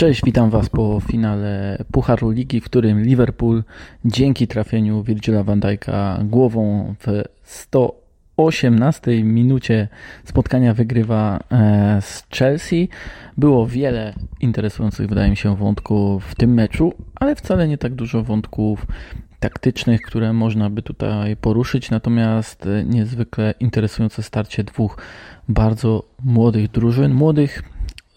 Cześć, witam Was po finale Pucharu Ligi, w którym Liverpool dzięki trafieniu Virgila van Dijk'a głową w 118 minucie spotkania wygrywa e, z Chelsea. Było wiele interesujących, wydaje mi się, wątków w tym meczu, ale wcale nie tak dużo wątków taktycznych, które można by tutaj poruszyć, natomiast niezwykle interesujące starcie dwóch bardzo młodych drużyn, młodych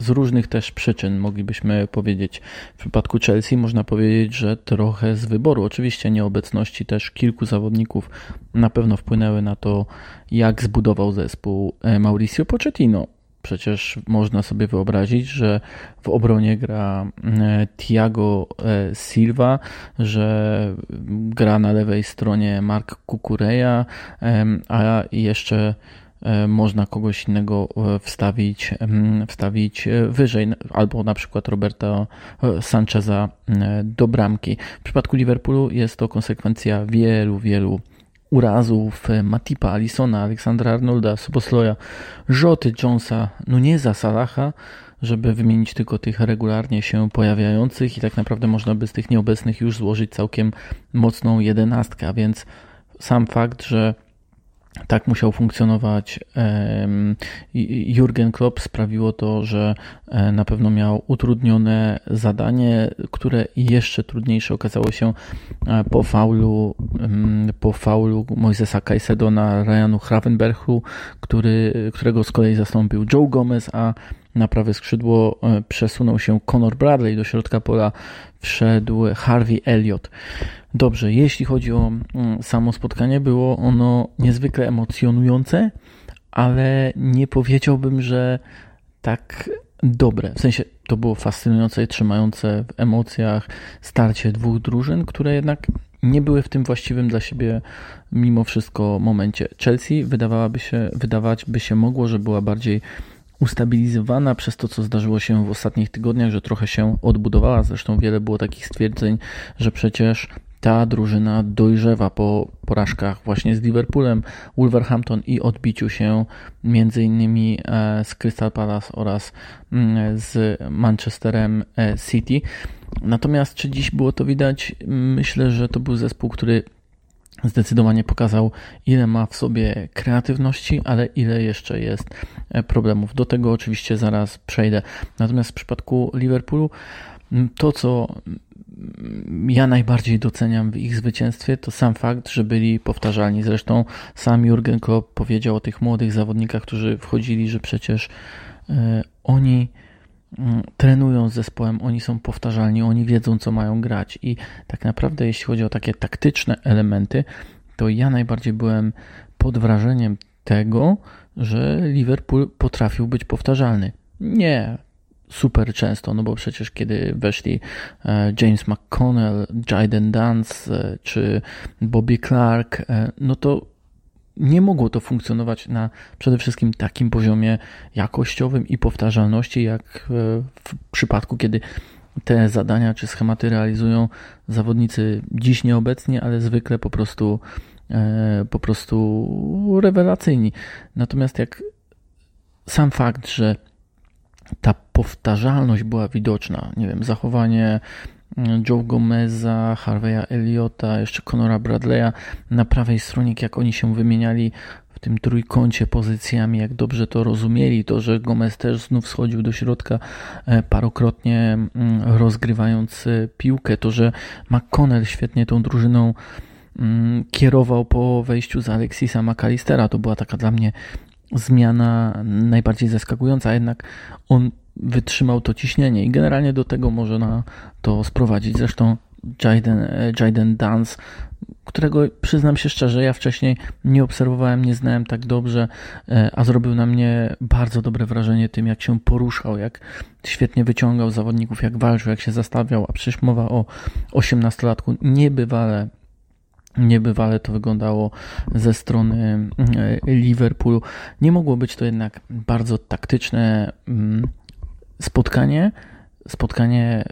z różnych też przyczyn, moglibyśmy powiedzieć. W przypadku Chelsea można powiedzieć, że trochę z wyboru. Oczywiście nieobecności też kilku zawodników na pewno wpłynęły na to, jak zbudował zespół e, Mauricio Pochettino. Przecież można sobie wyobrazić, że w obronie gra e, Thiago e, Silva, że gra na lewej stronie Mark Kukureya, a jeszcze można kogoś innego e, wstawić, wstawić e, wyżej, albo na przykład Roberta Sancheza do bramki. W przypadku Liverpoolu jest to konsekwencja wielu, wielu urazów. Matipa, Alisona, Aleksandra Arnolda, Sobosloja, Rzoty, Jonesa, Nuneza, Salaha, żeby wymienić tylko tych regularnie się pojawiających i tak naprawdę można by z tych nieobecnych już złożyć całkiem mocną jedenastkę, a więc sam fakt, że tak musiał funkcjonować Jurgen Klopp. Sprawiło to, że e, na pewno miał utrudnione zadanie, które jeszcze trudniejsze okazało się e, po faulu, po faulu Moisesa Caicedo na Ryanu Hravenberchu, który, którego z kolei zastąpił Joe Gomez, a na prawe skrzydło e, przesunął się Conor Bradley, do środka pola wszedł Harvey Elliott. Dobrze, jeśli chodzi o mm, samo spotkanie, było ono niezwykle emocjonujące, ale nie powiedziałbym, że tak dobre. W sensie to było fascynujące i trzymające w emocjach starcie dwóch drużyn, które jednak nie były w tym właściwym dla siebie mimo wszystko momencie. Chelsea wydawałaby się, wydawać by się mogło, że była bardziej ustabilizowana przez to, co zdarzyło się w ostatnich tygodniach, że trochę się odbudowała. Zresztą wiele było takich stwierdzeń, że przecież ta drużyna dojrzewa po porażkach właśnie z Liverpoolem, Wolverhampton i odbiciu się między innymi e, z Crystal Palace oraz mm, z Manchesterem e, City. Natomiast czy dziś było to widać? Myślę, że to był zespół, który zdecydowanie pokazał, ile ma w sobie kreatywności, ale ile jeszcze jest e, problemów. Do tego oczywiście zaraz przejdę. Natomiast w przypadku Liverpoolu to, co ja najbardziej doceniam w ich zwycięstwie, to sam fakt, że byli powtarzalni. Zresztą sam Jurgen Klopp powiedział o tych młodych zawodnikach, którzy wchodzili, że przecież e, oni trenują z zespołem, oni są powtarzalni, oni wiedzą, co mają grać. I tak naprawdę, jeśli chodzi o takie taktyczne elementy, to ja najbardziej byłem pod wrażeniem tego, że Liverpool potrafił być powtarzalny. Nie super często, no bo przecież kiedy weszli e, James McConnell, Jaden Dance e, czy Bobby Clark, e, no to nie mogło to funkcjonować na przede wszystkim takim poziomie jakościowym i powtarzalności, jak w przypadku, kiedy te zadania czy schematy realizują zawodnicy dziś nieobecnie, ale zwykle po prostu po prostu rewelacyjni. Natomiast jak sam fakt, że ta powtarzalność była widoczna. Nie wiem, zachowanie Joe Gomeza, Harveya Elliotta, jeszcze Conora Bradley'a. Na prawej stronie, jak oni się wymieniali w tym trójkącie pozycjami, jak dobrze to rozumieli, to, że Gomez też znów schodził do środka e, parokrotnie mm, rozgrywając e, piłkę, to, że McConnell świetnie tą drużyną mm, kierował po wejściu z Alexisa McAllistera, to była taka dla mnie zmiana najbardziej zaskakująca, jednak on wytrzymał to ciśnienie i generalnie do tego można to sprowadzić. Zresztą Jaden, Jaden Dance, którego przyznam się szczerze, ja wcześniej nie obserwowałem, nie znałem tak dobrze, e, a zrobił na mnie bardzo dobre wrażenie tym, jak się poruszał, jak świetnie wyciągał zawodników, jak walczył, jak się zastawiał, a przecież mowa o 18-latku niebywale Niebywale to wyglądało ze strony e, Liverpoolu. Nie mogło być to jednak bardzo taktyczne mm, spotkanie. Spotkanie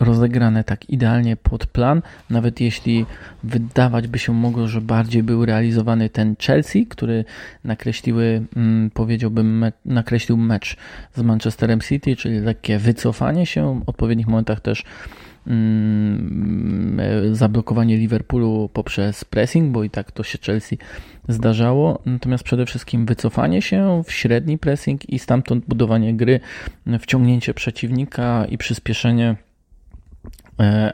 rozegrane tak idealnie pod plan, nawet jeśli wydawać by się mogło, że bardziej był realizowany ten Chelsea, który nakreśliły, mm, powiedziałbym, me nakreślił mecz z Manchesterem City, czyli lekkie wycofanie się, w odpowiednich momentach też zablokowanie Liverpoolu poprzez pressing, bo i tak to się Chelsea zdarzało. Natomiast przede wszystkim wycofanie się w średni pressing i stamtąd budowanie gry, wciągnięcie przeciwnika i przyspieszenie E,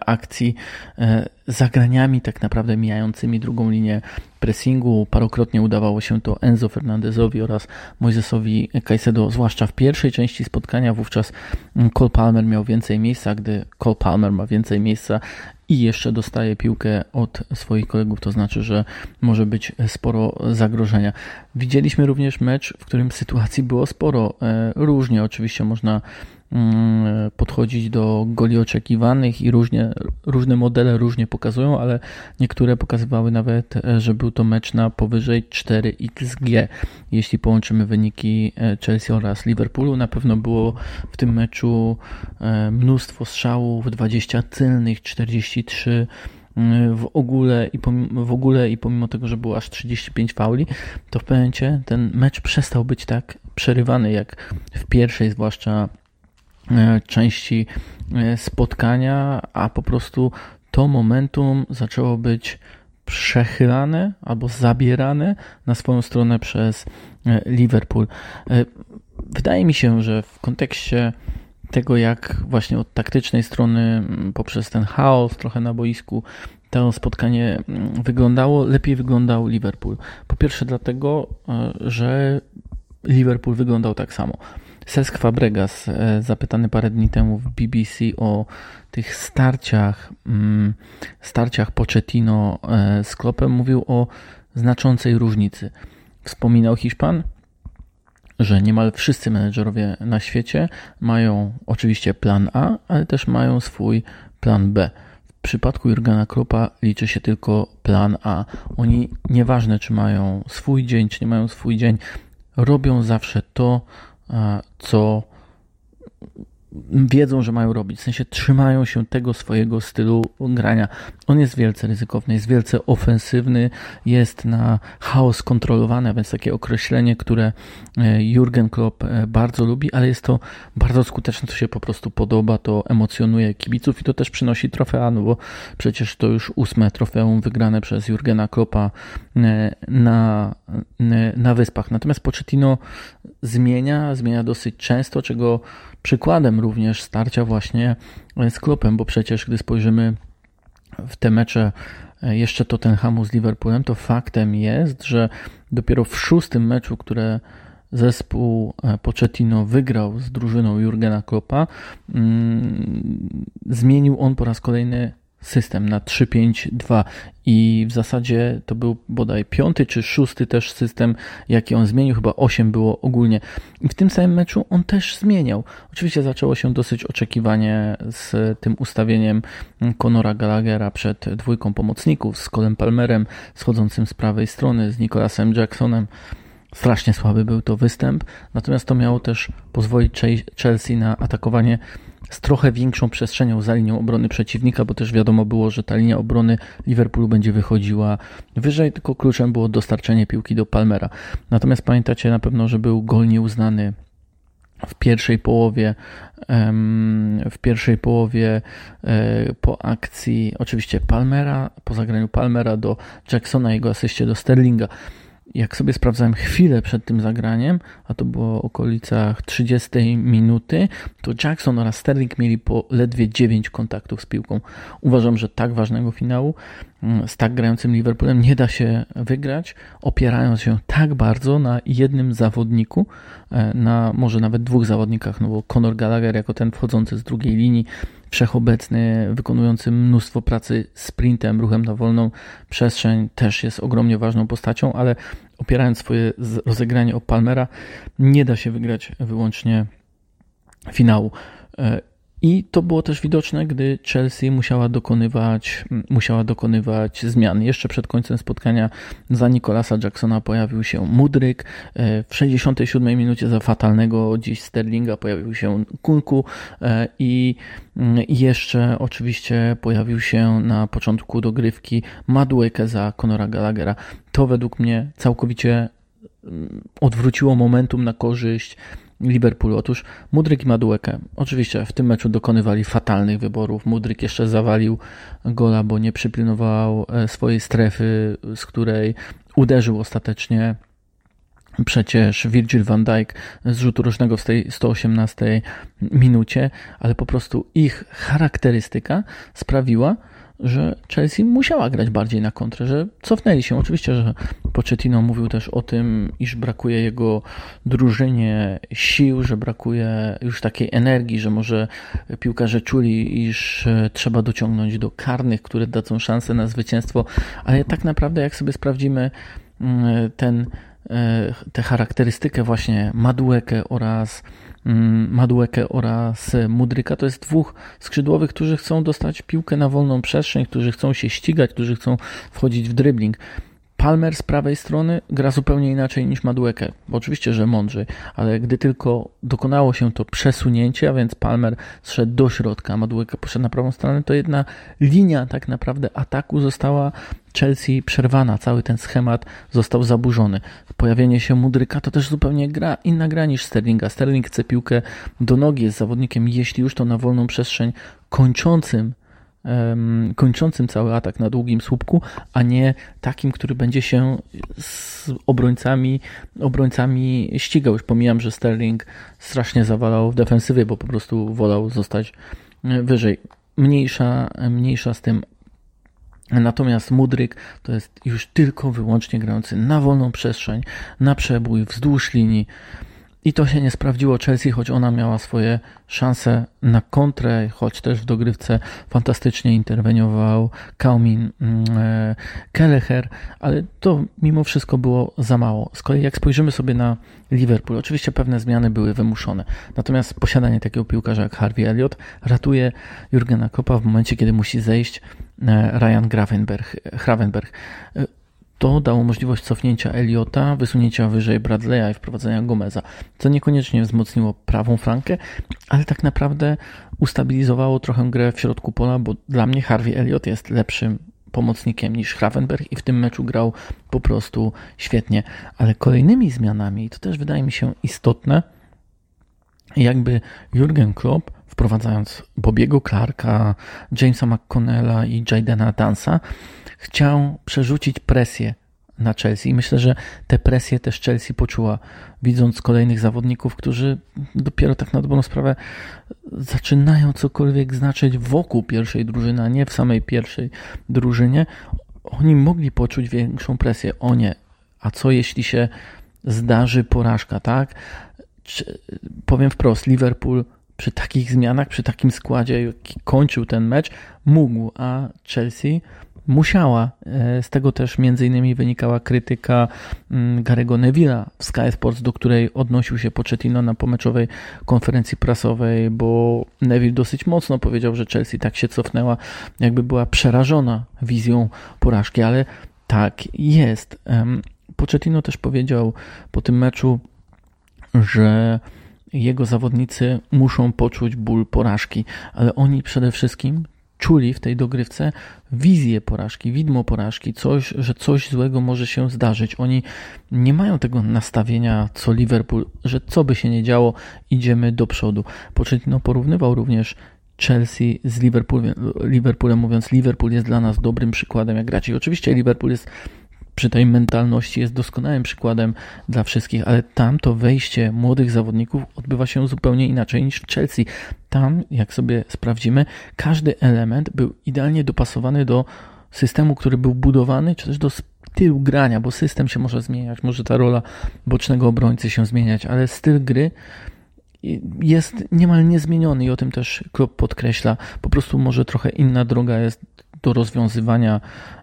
akcji e, zagraniami tak naprawdę mijającymi drugą linię pressingu. Parokrotnie udawało się to Enzo Fernandezowi oraz Moisesowi Caicedo, zwłaszcza w pierwszej części spotkania. Wówczas Cole Palmer miał więcej miejsca, gdy Cole Palmer ma więcej miejsca i jeszcze dostaje piłkę od swoich kolegów, to znaczy, że może być sporo zagrożenia. Widzieliśmy również mecz, w którym sytuacji było sporo. E, różnie oczywiście można Mm, podchodzić do goli oczekiwanych i różnie, różne modele różnie pokazują, ale niektóre pokazywały nawet, e, że był to mecz na powyżej 4xg. Jeśli połączymy wyniki e, Chelsea oraz Liverpoolu, na pewno było w tym meczu e, mnóstwo strzałów, 20 celnych, 43 mm, w ogóle, i pomimo, w ogóle i pomimo tego, że było aż 35 fauli, to w pewnym momencie ten mecz przestał być tak przerywany jak w pierwszej, zwłaszcza części e, spotkania, a po prostu to momentum zaczęło być przechylane albo zabierane na swoją stronę przez e, Liverpool. Wydaje mi się, że w kontekście tego, jak właśnie od taktycznej strony poprzez ten chaos trochę na boisku to spotkanie wyglądało, lepiej wyglądał Liverpool. Po pierwsze dlatego, że Liverpool wyglądał tak samo. Cesc Fabregas, e, zapytany parę dni temu w BBC o tych starciach, mm, starciach Pochettino e, z Klopem, mówił o znaczącej różnicy. Wspominał Hiszpan, że niemal wszyscy menedżerowie na świecie mają oczywiście plan A, ale też mają swój plan B. W przypadku Jurgena Kropa liczy się tylko plan A. Oni nieważne czy mają swój dzień, czy nie mają swój dzień, robią zawsze to, co wiedzą, że mają robić. W sensie trzymają się tego swojego stylu grania. On jest wielce ryzykowny, jest wielce ofensywny, jest na chaos kontrolowany, a więc takie określenie, które e, Jurgen Klopp e, bardzo lubi, ale jest to bardzo skuteczne, to się po prostu podoba, to emocjonuje kibiców i to też przynosi trofea, no bo przecież to już ósme trofeum wygrane przez Jurgena Kloppa e, na, na Wyspach. Natomiast Pochettino zmienia, zmienia dosyć często, czego przykładem również starcia właśnie z Klopem, bo przecież gdy spojrzymy w te mecze e, jeszcze Tottenhamu z Liverpoolem, to faktem jest, że dopiero w szóstym meczu, które zespół e, Pochettino wygrał z drużyną Jurgena Kloppa, mm, zmienił on po raz kolejny system na 3-5-2 i w zasadzie to był bodaj piąty czy szósty też system, jaki on zmienił, chyba 8 było ogólnie. I w tym samym meczu on też zmieniał. Oczywiście zaczęło się dosyć oczekiwanie z tym ustawieniem Conora Gallaghera przed dwójką pomocników, z Colem Palmerem schodzącym z prawej strony, z Nicholasem Jacksonem. Strasznie słaby był to występ, natomiast to miało też pozwolić Chelsea na atakowanie z trochę większą przestrzenią za linią obrony przeciwnika, bo też wiadomo było, że ta linia obrony Liverpoolu będzie wychodziła wyżej, tylko kluczem było dostarczenie piłki do Palmera. Natomiast pamiętacie na pewno, że był gol nieuznany w pierwszej połowie w pierwszej połowie e, po akcji oczywiście Palmera, po zagraniu Palmera do Jacksona, jego asyście do Sterlinga jak sobie sprawdzałem chwilę przed tym zagraniem, a to było w okolicach 30 minuty, to Jackson oraz Sterling mieli po ledwie 9 kontaktów z piłką. Uważam, że tak ważnego finału mm, z tak grającym Liverpoolem nie da się wygrać, opierając się tak bardzo na jednym zawodniku, e, na może nawet dwóch zawodnikach, no bo Conor Gallagher jako ten wchodzący z drugiej linii wszechobecny, wykonujący mnóstwo pracy sprintem, ruchem na wolną przestrzeń, też jest ogromnie ważną postacią, ale opierając swoje rozegranie o Palmera, nie da się wygrać wyłącznie finału. I to było też widoczne, gdy Chelsea musiała dokonywać, musiała dokonywać zmian. Jeszcze przed końcem spotkania za Nicolasa Jacksona pojawił się Mudryk. E, w 67 minucie za fatalnego dziś Sterlinga pojawił się Kunku e, i jeszcze oczywiście pojawił się na początku dogrywki Madueke za Conora Gallaghera. To według mnie całkowicie odwróciło momentum na korzyść Liverpoolu. Otóż Mudryk i Madueke oczywiście w tym meczu dokonywali fatalnych wyborów. Mudryk jeszcze zawalił gola, bo nie przypilnował e, swojej strefy, z której uderzył ostatecznie przecież Virgil van Dijk z rzutu rocznego w tej 118 minucie, ale po prostu ich charakterystyka sprawiła, że Chelsea musiała grać bardziej na kontrę, że cofnęli się. Oczywiście, że Pochettino mówił też o tym, iż brakuje jego drużynie sił, że brakuje już takiej energii, że może piłkarze czuli, iż e, trzeba dociągnąć do karnych, które dadzą szansę na zwycięstwo, ale tak naprawdę jak sobie sprawdzimy mm, ten, e, tę charakterystykę właśnie Maduekę oraz Maduekę oraz Mudryka. To jest dwóch skrzydłowych, którzy chcą dostać piłkę na wolną przestrzeń, którzy chcą się ścigać, którzy chcą wchodzić w dribbling. Palmer z prawej strony gra zupełnie inaczej niż Madueke. Oczywiście, że mądrzej, ale gdy tylko dokonało się to przesunięcie, a więc Palmer zszedł do środka, Madueke poszedł na prawą stronę, to jedna linia tak naprawdę ataku została Chelsea przerwana, cały ten schemat został zaburzony. Pojawienie się Mudryka to też zupełnie gra, inna gra niż Sterlinga. Sterling chce piłkę do nogi, jest zawodnikiem, jeśli już to na wolną przestrzeń, kończącym kończącym cały atak na długim słupku, a nie takim, który będzie się z obrońcami, obrońcami ścigał. Już pomijam, że Sterling strasznie zawalał w defensywie, bo po prostu wolał zostać e, wyżej. Mniejsza, mniejsza z tym. Natomiast Mudryk to jest już tylko wyłącznie grający na wolną przestrzeń, na przebój, wzdłuż linii. I to się nie sprawdziło Chelsea, choć ona miała swoje szanse na kontrę, choć też w dogrywce fantastycznie interweniował Kaumin mm, e, Kelleher, ale to mimo wszystko było za mało. Z kolei jak spojrzymy sobie na Liverpool, oczywiście pewne zmiany były wymuszone, natomiast posiadanie takiego piłkarza jak Harvey Elliott ratuje Jurgena Koppa w momencie, kiedy musi zejść e, Ryan Gravenberg. Gravenberg to dało możliwość cofnięcia Eliota, wysunięcia wyżej Bradley'a i wprowadzenia Gomeza, co niekoniecznie wzmocniło prawą flankę, ale tak naprawdę ustabilizowało trochę grę w środku pola, bo dla mnie Harvey Elliot jest lepszym pomocnikiem niż Gravenberg i w tym meczu grał po prostu świetnie. Ale kolejnymi zmianami, i to też wydaje mi się istotne, jakby Jurgen Klopp wprowadzając Bobiego Clarka, Jamesa McConnella i Jadena Dansa, chciał przerzucić presję na Chelsea. I myślę, że tę presję też Chelsea poczuła, widząc kolejnych zawodników, którzy dopiero tak na dobrą sprawę zaczynają cokolwiek znaczyć wokół pierwszej drużyny, a nie w samej pierwszej drużynie. Oni mogli poczuć większą presję. O nie, a co jeśli się zdarzy porażka, tak? Czy, powiem wprost, Liverpool przy takich zmianach, przy takim składzie, jaki kończył ten mecz, mógł, a Chelsea musiała. E, z tego też między innymi wynikała krytyka mm, Garego Neville'a w Sky Sports, do której odnosił się Pochettino na pomeczowej konferencji prasowej, bo Neville dosyć mocno powiedział, że Chelsea tak się cofnęła, jakby była przerażona wizją porażki, ale tak jest. Pochettino też powiedział po tym meczu, że jego zawodnicy muszą poczuć ból porażki, ale oni przede wszystkim czuli w tej dogrywce wizję porażki, widmo porażki, coś, że coś złego może się zdarzyć. Oni nie mają tego nastawienia co Liverpool, że co by się nie działo, idziemy do przodu. Pochettino porównywał również Chelsea z Liverpoolem, Liverpoolem, mówiąc Liverpool jest dla nas dobrym przykładem jak grać. I oczywiście Liverpool jest przy tej mentalności jest doskonałym przykładem dla wszystkich, ale tam to wejście młodych zawodników odbywa się zupełnie inaczej niż w Chelsea. Tam, jak sobie sprawdzimy, każdy element był idealnie dopasowany do systemu, który był budowany, czy też do stylu grania, bo system się może zmieniać, może ta rola bocznego obrońcy się zmieniać, ale styl gry jest niemal niezmieniony i o tym też klub podkreśla. Po prostu może trochę inna droga jest do rozwiązywania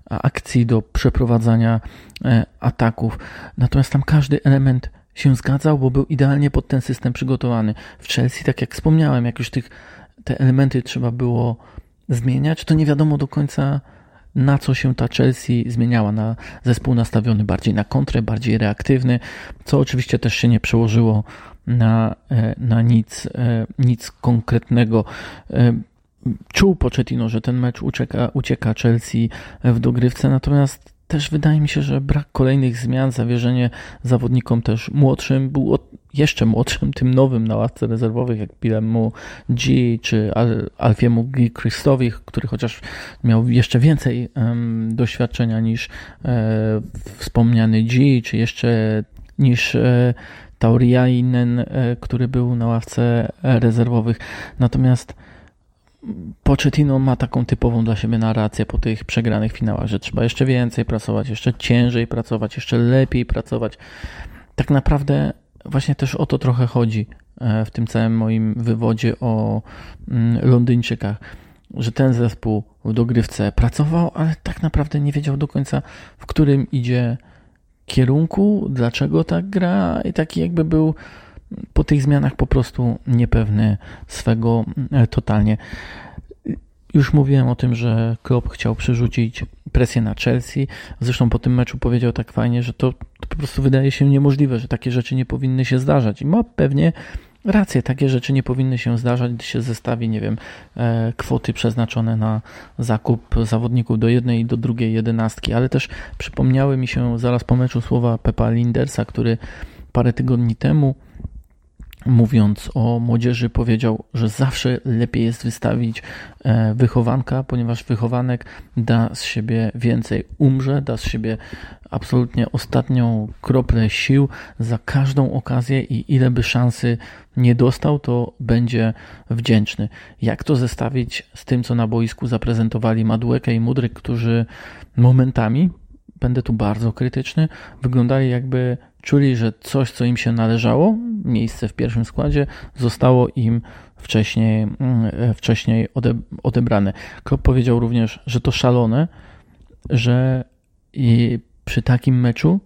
akcji, do przeprowadzania e, ataków. Natomiast tam każdy element się zgadzał, bo był idealnie pod ten system przygotowany. W Chelsea, tak jak wspomniałem, jak już tych te elementy trzeba było zmieniać, to nie wiadomo do końca, na co się ta Chelsea zmieniała, na zespół nastawiony bardziej na kontrę, bardziej reaktywny, co oczywiście też się nie przełożyło na, e, na nic, e, nic konkretnego. Czuł Pochettino, że ten mecz ucieka, ucieka Chelsea w dogrywce, natomiast też wydaje mi się, że brak kolejnych zmian, zawierzenie zawodnikom też młodszym, był jeszcze młodszym, tym nowym na ławce rezerwowych, jak Pilemu G czy Al Alfiemu G. Christowi, który chociaż miał jeszcze więcej um, doświadczenia niż e, wspomniany G, czy jeszcze niż e, Tauriainen, e, który był na ławce rezerwowych. Natomiast Pochettino ma taką typową dla siebie narrację po tych przegranych finałach, że trzeba jeszcze więcej pracować, jeszcze ciężej pracować, jeszcze lepiej pracować. Tak naprawdę właśnie też o to trochę chodzi e, w tym całym moim wywodzie o mm, Londyńczykach, że ten zespół w dogrywce pracował, ale tak naprawdę nie wiedział do końca, w którym idzie kierunku, dlaczego tak gra i taki jakby był po tych zmianach po prostu niepewny swego e, totalnie. Już mówiłem o tym, że Klopp chciał przerzucić presję na Chelsea. Zresztą po tym meczu powiedział tak fajnie, że to, to po prostu wydaje się niemożliwe, że takie rzeczy nie powinny się zdarzać. I ma pewnie rację, takie rzeczy nie powinny się zdarzać, gdy się zestawi, nie wiem, e, kwoty przeznaczone na zakup zawodników do jednej i do drugiej jedenastki, ale też przypomniały mi się zaraz po meczu słowa Pepa Lindersa, który parę tygodni temu mówiąc o młodzieży, powiedział, że zawsze lepiej jest wystawić e, wychowanka, ponieważ wychowanek da z siebie więcej, umrze, da z siebie absolutnie ostatnią kroplę sił za każdą okazję i ile by szansy nie dostał, to będzie wdzięczny. Jak to zestawić z tym, co na boisku zaprezentowali Madueke i Mudryk, którzy momentami, będę tu bardzo krytyczny, wyglądali jakby czuli, że coś, co im się należało, miejsce w pierwszym składzie, zostało im wcześniej, mm, wcześniej odebrane. Klopp powiedział również, że to szalone, że przy takim meczu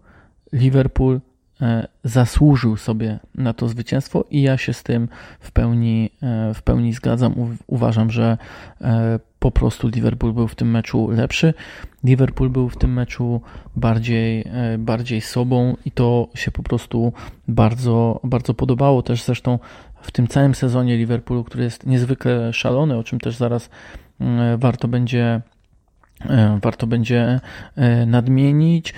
Liverpool e, zasłużył sobie na to zwycięstwo i ja się z tym w pełni, e, w pełni zgadzam. Uważam, że e, po prostu Liverpool był w tym meczu lepszy. Liverpool był w tym meczu bardziej, e, bardziej sobą i to się po prostu bardzo, bardzo podobało. Też zresztą w tym całym sezonie Liverpoolu, który jest niezwykle szalony, o czym też zaraz mm, warto będzie, e, warto będzie e, nadmienić.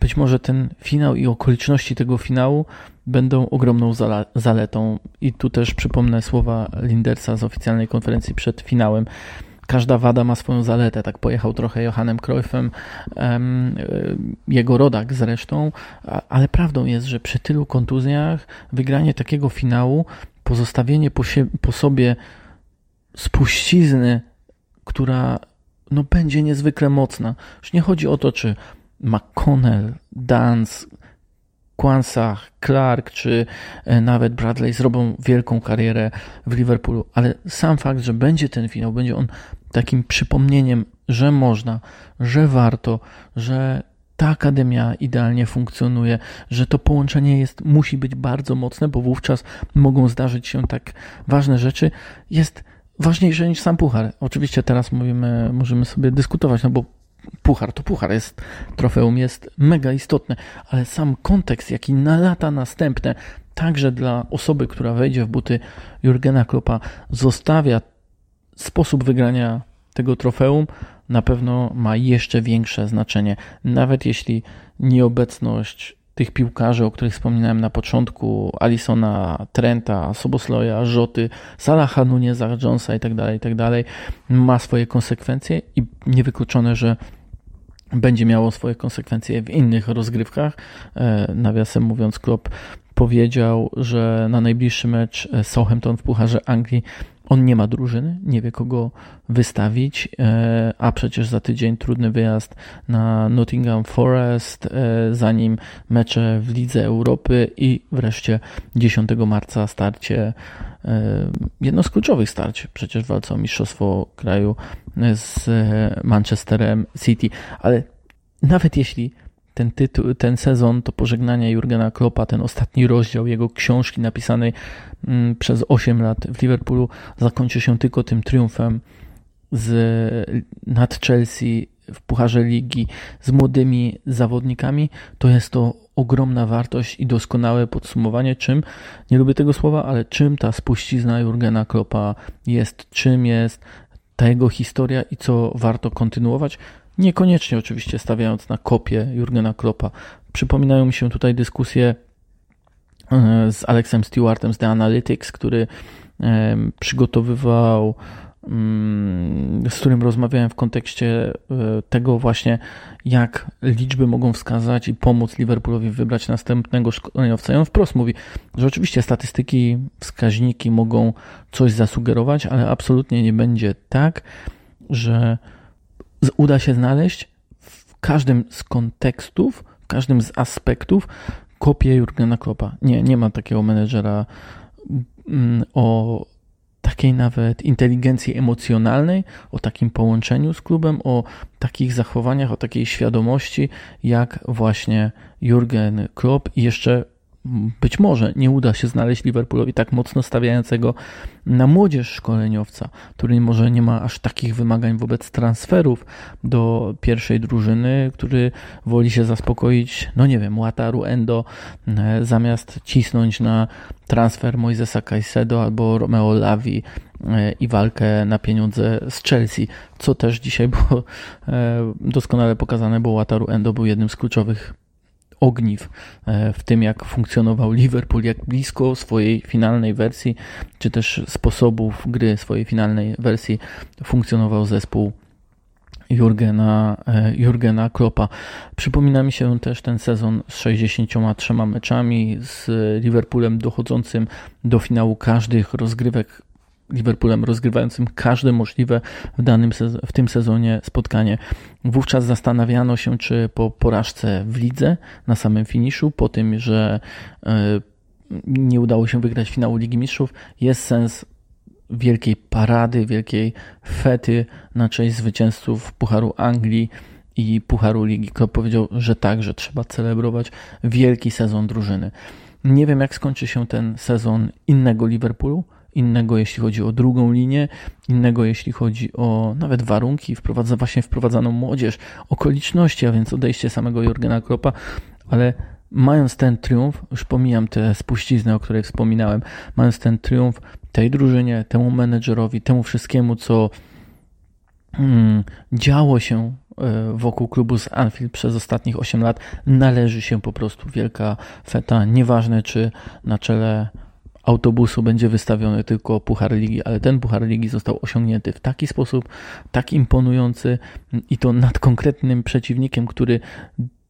Być może ten finał i okoliczności tego finału będą ogromną zaletą. I tu też przypomnę słowa Lindersa z oficjalnej konferencji przed finałem. Każda wada ma swoją zaletę. Tak pojechał trochę Johannem Cruyffem, jego rodak zresztą, ale prawdą jest, że przy tylu kontuzjach wygranie takiego finału, pozostawienie po, sie, po sobie spuścizny, która no, będzie niezwykle mocna. Już nie chodzi o to, czy McConnell, Dance, Kwansach, Clark czy e, nawet Bradley zrobią wielką karierę w Liverpoolu, ale sam fakt, że będzie ten finał, będzie on takim przypomnieniem, że można, że warto, że ta akademia idealnie funkcjonuje, że to połączenie jest, musi być bardzo mocne, bo wówczas mogą zdarzyć się tak ważne rzeczy, jest ważniejsze niż sam puchar. Oczywiście teraz mówimy, możemy sobie dyskutować, no bo puchar to puchar, jest trofeum jest mega istotne, ale sam kontekst, jaki na lata następne, także dla osoby, która wejdzie w buty Jurgena Kloppa, zostawia sposób wygrania tego trofeum, na pewno ma jeszcze większe znaczenie. Nawet jeśli nieobecność tych piłkarzy, o których wspominałem na początku, Alisona, Trenta, Sobosloja, Rzoty, Salaha, Nuneza, Jonesa itd., tak itd., tak ma swoje konsekwencje i niewykluczone, że będzie miało swoje konsekwencje w innych rozgrywkach. E, nawiasem mówiąc, Klopp powiedział, że na najbliższy mecz Southampton w Pucharze Anglii on nie ma drużyny, nie wie kogo wystawić, e, a przecież za tydzień trudny wyjazd na Nottingham Forest, e, zanim mecze w Lidze Europy i wreszcie 10 marca starcie, e, jedno z kluczowych starć, przecież walczą o mistrzostwo kraju z Manchesterem City, ale nawet jeśli ten, tytuł, ten sezon to pożegnanie Jurgena Kloppa, ten ostatni rozdział jego książki napisanej mm, przez 8 lat w Liverpoolu zakończy się tylko tym triumfem z, nad Chelsea w Pucharze Ligi z młodymi zawodnikami, to jest to ogromna wartość i doskonałe podsumowanie, czym, nie lubię tego słowa, ale czym ta spuścizna Jurgena Kloppa jest, czym jest ta jego historia i co warto kontynuować. Niekoniecznie oczywiście stawiając na kopię Jurgena Kloppa. Przypominają mi się tutaj dyskusje e, z Alexem Stewartem z The Analytics, który przygotowywał Mm, z którym rozmawiałem w kontekście e, tego właśnie, jak liczby mogą wskazać i pomóc Liverpoolowi wybrać następnego szkoleniowca. I on wprost mówi, że oczywiście statystyki, wskaźniki mogą coś zasugerować, ale absolutnie nie będzie tak, że uda się znaleźć w każdym z kontekstów, w każdym z aspektów kopię Jurgena Kloppa. Nie, nie ma takiego menedżera mm, o takiej nawet inteligencji emocjonalnej, o takim połączeniu z klubem, o takich zachowaniach, o takiej świadomości, jak właśnie Jurgen Klopp i jeszcze być może nie uda się znaleźć Liverpoolowi tak mocno stawiającego na młodzież szkoleniowca, który może nie ma aż takich wymagań wobec transferów do pierwszej drużyny, który woli się zaspokoić, no nie wiem, Łataru Endo, e, zamiast cisnąć na transfer Moisesa Caicedo albo Romeo Lavi e, i walkę na pieniądze z Chelsea, co też dzisiaj było e, doskonale pokazane, bo Łataru Endo był jednym z kluczowych ogniw e, w tym, jak funkcjonował Liverpool, jak blisko swojej finalnej wersji, czy też sposobów gry swojej finalnej wersji funkcjonował zespół Jurgena, e, Jurgena Kloppa. Przypomina mi się też ten sezon z 63 meczami z Liverpoolem dochodzącym do finału każdych rozgrywek Liverpoolem rozgrywającym każde możliwe w, danym w tym sezonie spotkanie. Wówczas zastanawiano się, czy po porażce w lidze na samym finiszu, po tym, że e, nie udało się wygrać finału Ligi Mistrzów, jest sens wielkiej parady, wielkiej fety na cześć zwycięzców Pucharu Anglii i Pucharu Ligi. Kto powiedział, że tak, że trzeba celebrować wielki sezon drużyny. Nie wiem, jak skończy się ten sezon innego Liverpoolu, innego jeśli chodzi o drugą linię, innego jeśli chodzi o nawet warunki, wprowadza, właśnie wprowadzaną młodzież, okoliczności, a więc odejście samego Jurgena Kroppa, ale mając ten triumf, już pomijam tę spuściznę, o której wspominałem, mając ten triumf tej drużynie, temu menedżerowi, temu wszystkiemu, co hmm, działo się e, wokół klubu z Anfield przez ostatnich 8 lat, należy się po prostu wielka feta, nieważne czy na czele autobusu będzie wystawiony tylko Puchar Ligi, ale ten Puchar Ligi został osiągnięty w taki sposób, tak imponujący i to nad konkretnym przeciwnikiem, który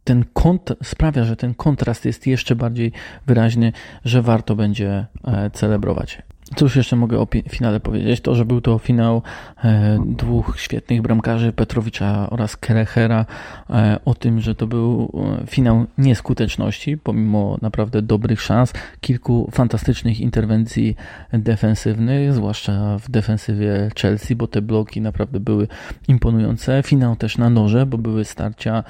ten kont sprawia, że ten kontrast jest jeszcze bardziej wyraźny, że warto będzie e, celebrować. Cóż jeszcze mogę o finale powiedzieć? To, że był to finał e, dwóch świetnych bramkarzy, Petrowicza oraz Kerechera, e, o tym, że to był e, finał nieskuteczności, pomimo naprawdę dobrych szans, kilku fantastycznych interwencji defensywnych, zwłaszcza w defensywie Chelsea, bo te bloki naprawdę były imponujące. Finał też na noże, bo były starcia,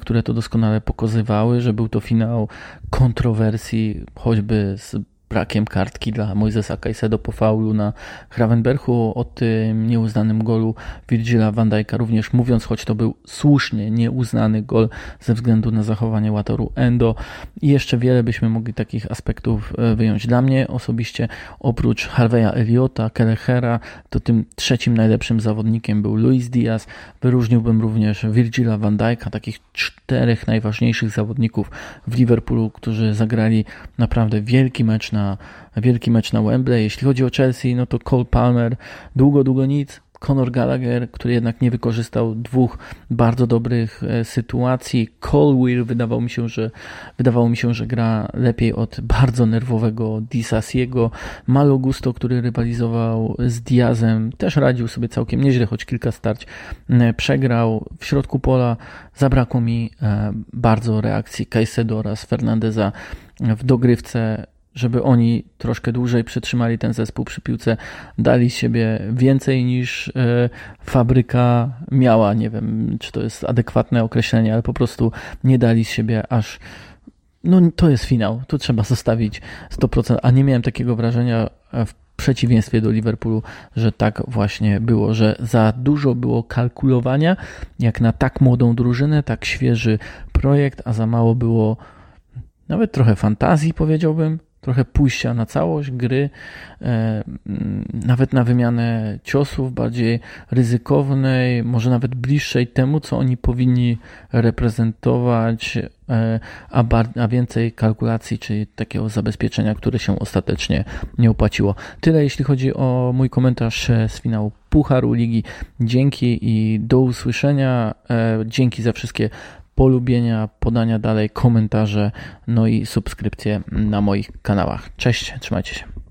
które to doskonale pokazywały, że był to finał kontrowersji, choćby z brakiem kartki dla Moisesa Caicedo po faulu na Gravenberchu, o tym nieuznanym golu Virgila van Dijk'a również mówiąc, choć to był słusznie nieuznany gol ze względu na zachowanie Wataru Endo i jeszcze wiele byśmy mogli takich aspektów e, wyjąć. Dla mnie osobiście oprócz Harveya Eliota, Kelechera, to tym trzecim najlepszym zawodnikiem był Luis Diaz. Wyróżniłbym również Virgila van Dijk'a, takich czterech najważniejszych zawodników w Liverpoolu, którzy zagrali naprawdę wielki mecz na wielki mecz na Wembley. Jeśli chodzi o Chelsea, no to Cole Palmer długo, długo nic. Conor Gallagher, który jednak nie wykorzystał dwóch bardzo dobrych e, sytuacji. Colwill wydawał mi się, że wydawało mi się, że gra lepiej od bardzo nerwowego Disasiego. Malo Gusto, który rywalizował z Diazem, też radził sobie całkiem nieźle, choć kilka starć przegrał. W środku pola zabrakło mi e, bardzo reakcji Caicedo oraz Fernandeza w dogrywce żeby oni troszkę dłużej przetrzymali ten zespół przy piłce, dali siebie więcej niż e, fabryka miała. Nie wiem, czy to jest adekwatne określenie, ale po prostu nie dali siebie aż. No to jest finał, tu trzeba zostawić 100%, a nie miałem takiego wrażenia w przeciwieństwie do Liverpoolu, że tak właśnie było, że za dużo było kalkulowania, jak na tak młodą drużynę, tak świeży projekt, a za mało było nawet trochę fantazji, powiedziałbym, trochę pójścia na całość gry, e, nawet na wymianę ciosów bardziej ryzykownej, może nawet bliższej temu, co oni powinni reprezentować, e, a, a więcej kalkulacji, czyli takiego zabezpieczenia, które się ostatecznie nie opłaciło. Tyle jeśli chodzi o mój komentarz z finału Pucharu Ligi. Dzięki i do usłyszenia. E, dzięki za wszystkie polubienia, podania dalej, komentarze, no i subskrypcje na moich kanałach. Cześć, trzymajcie się.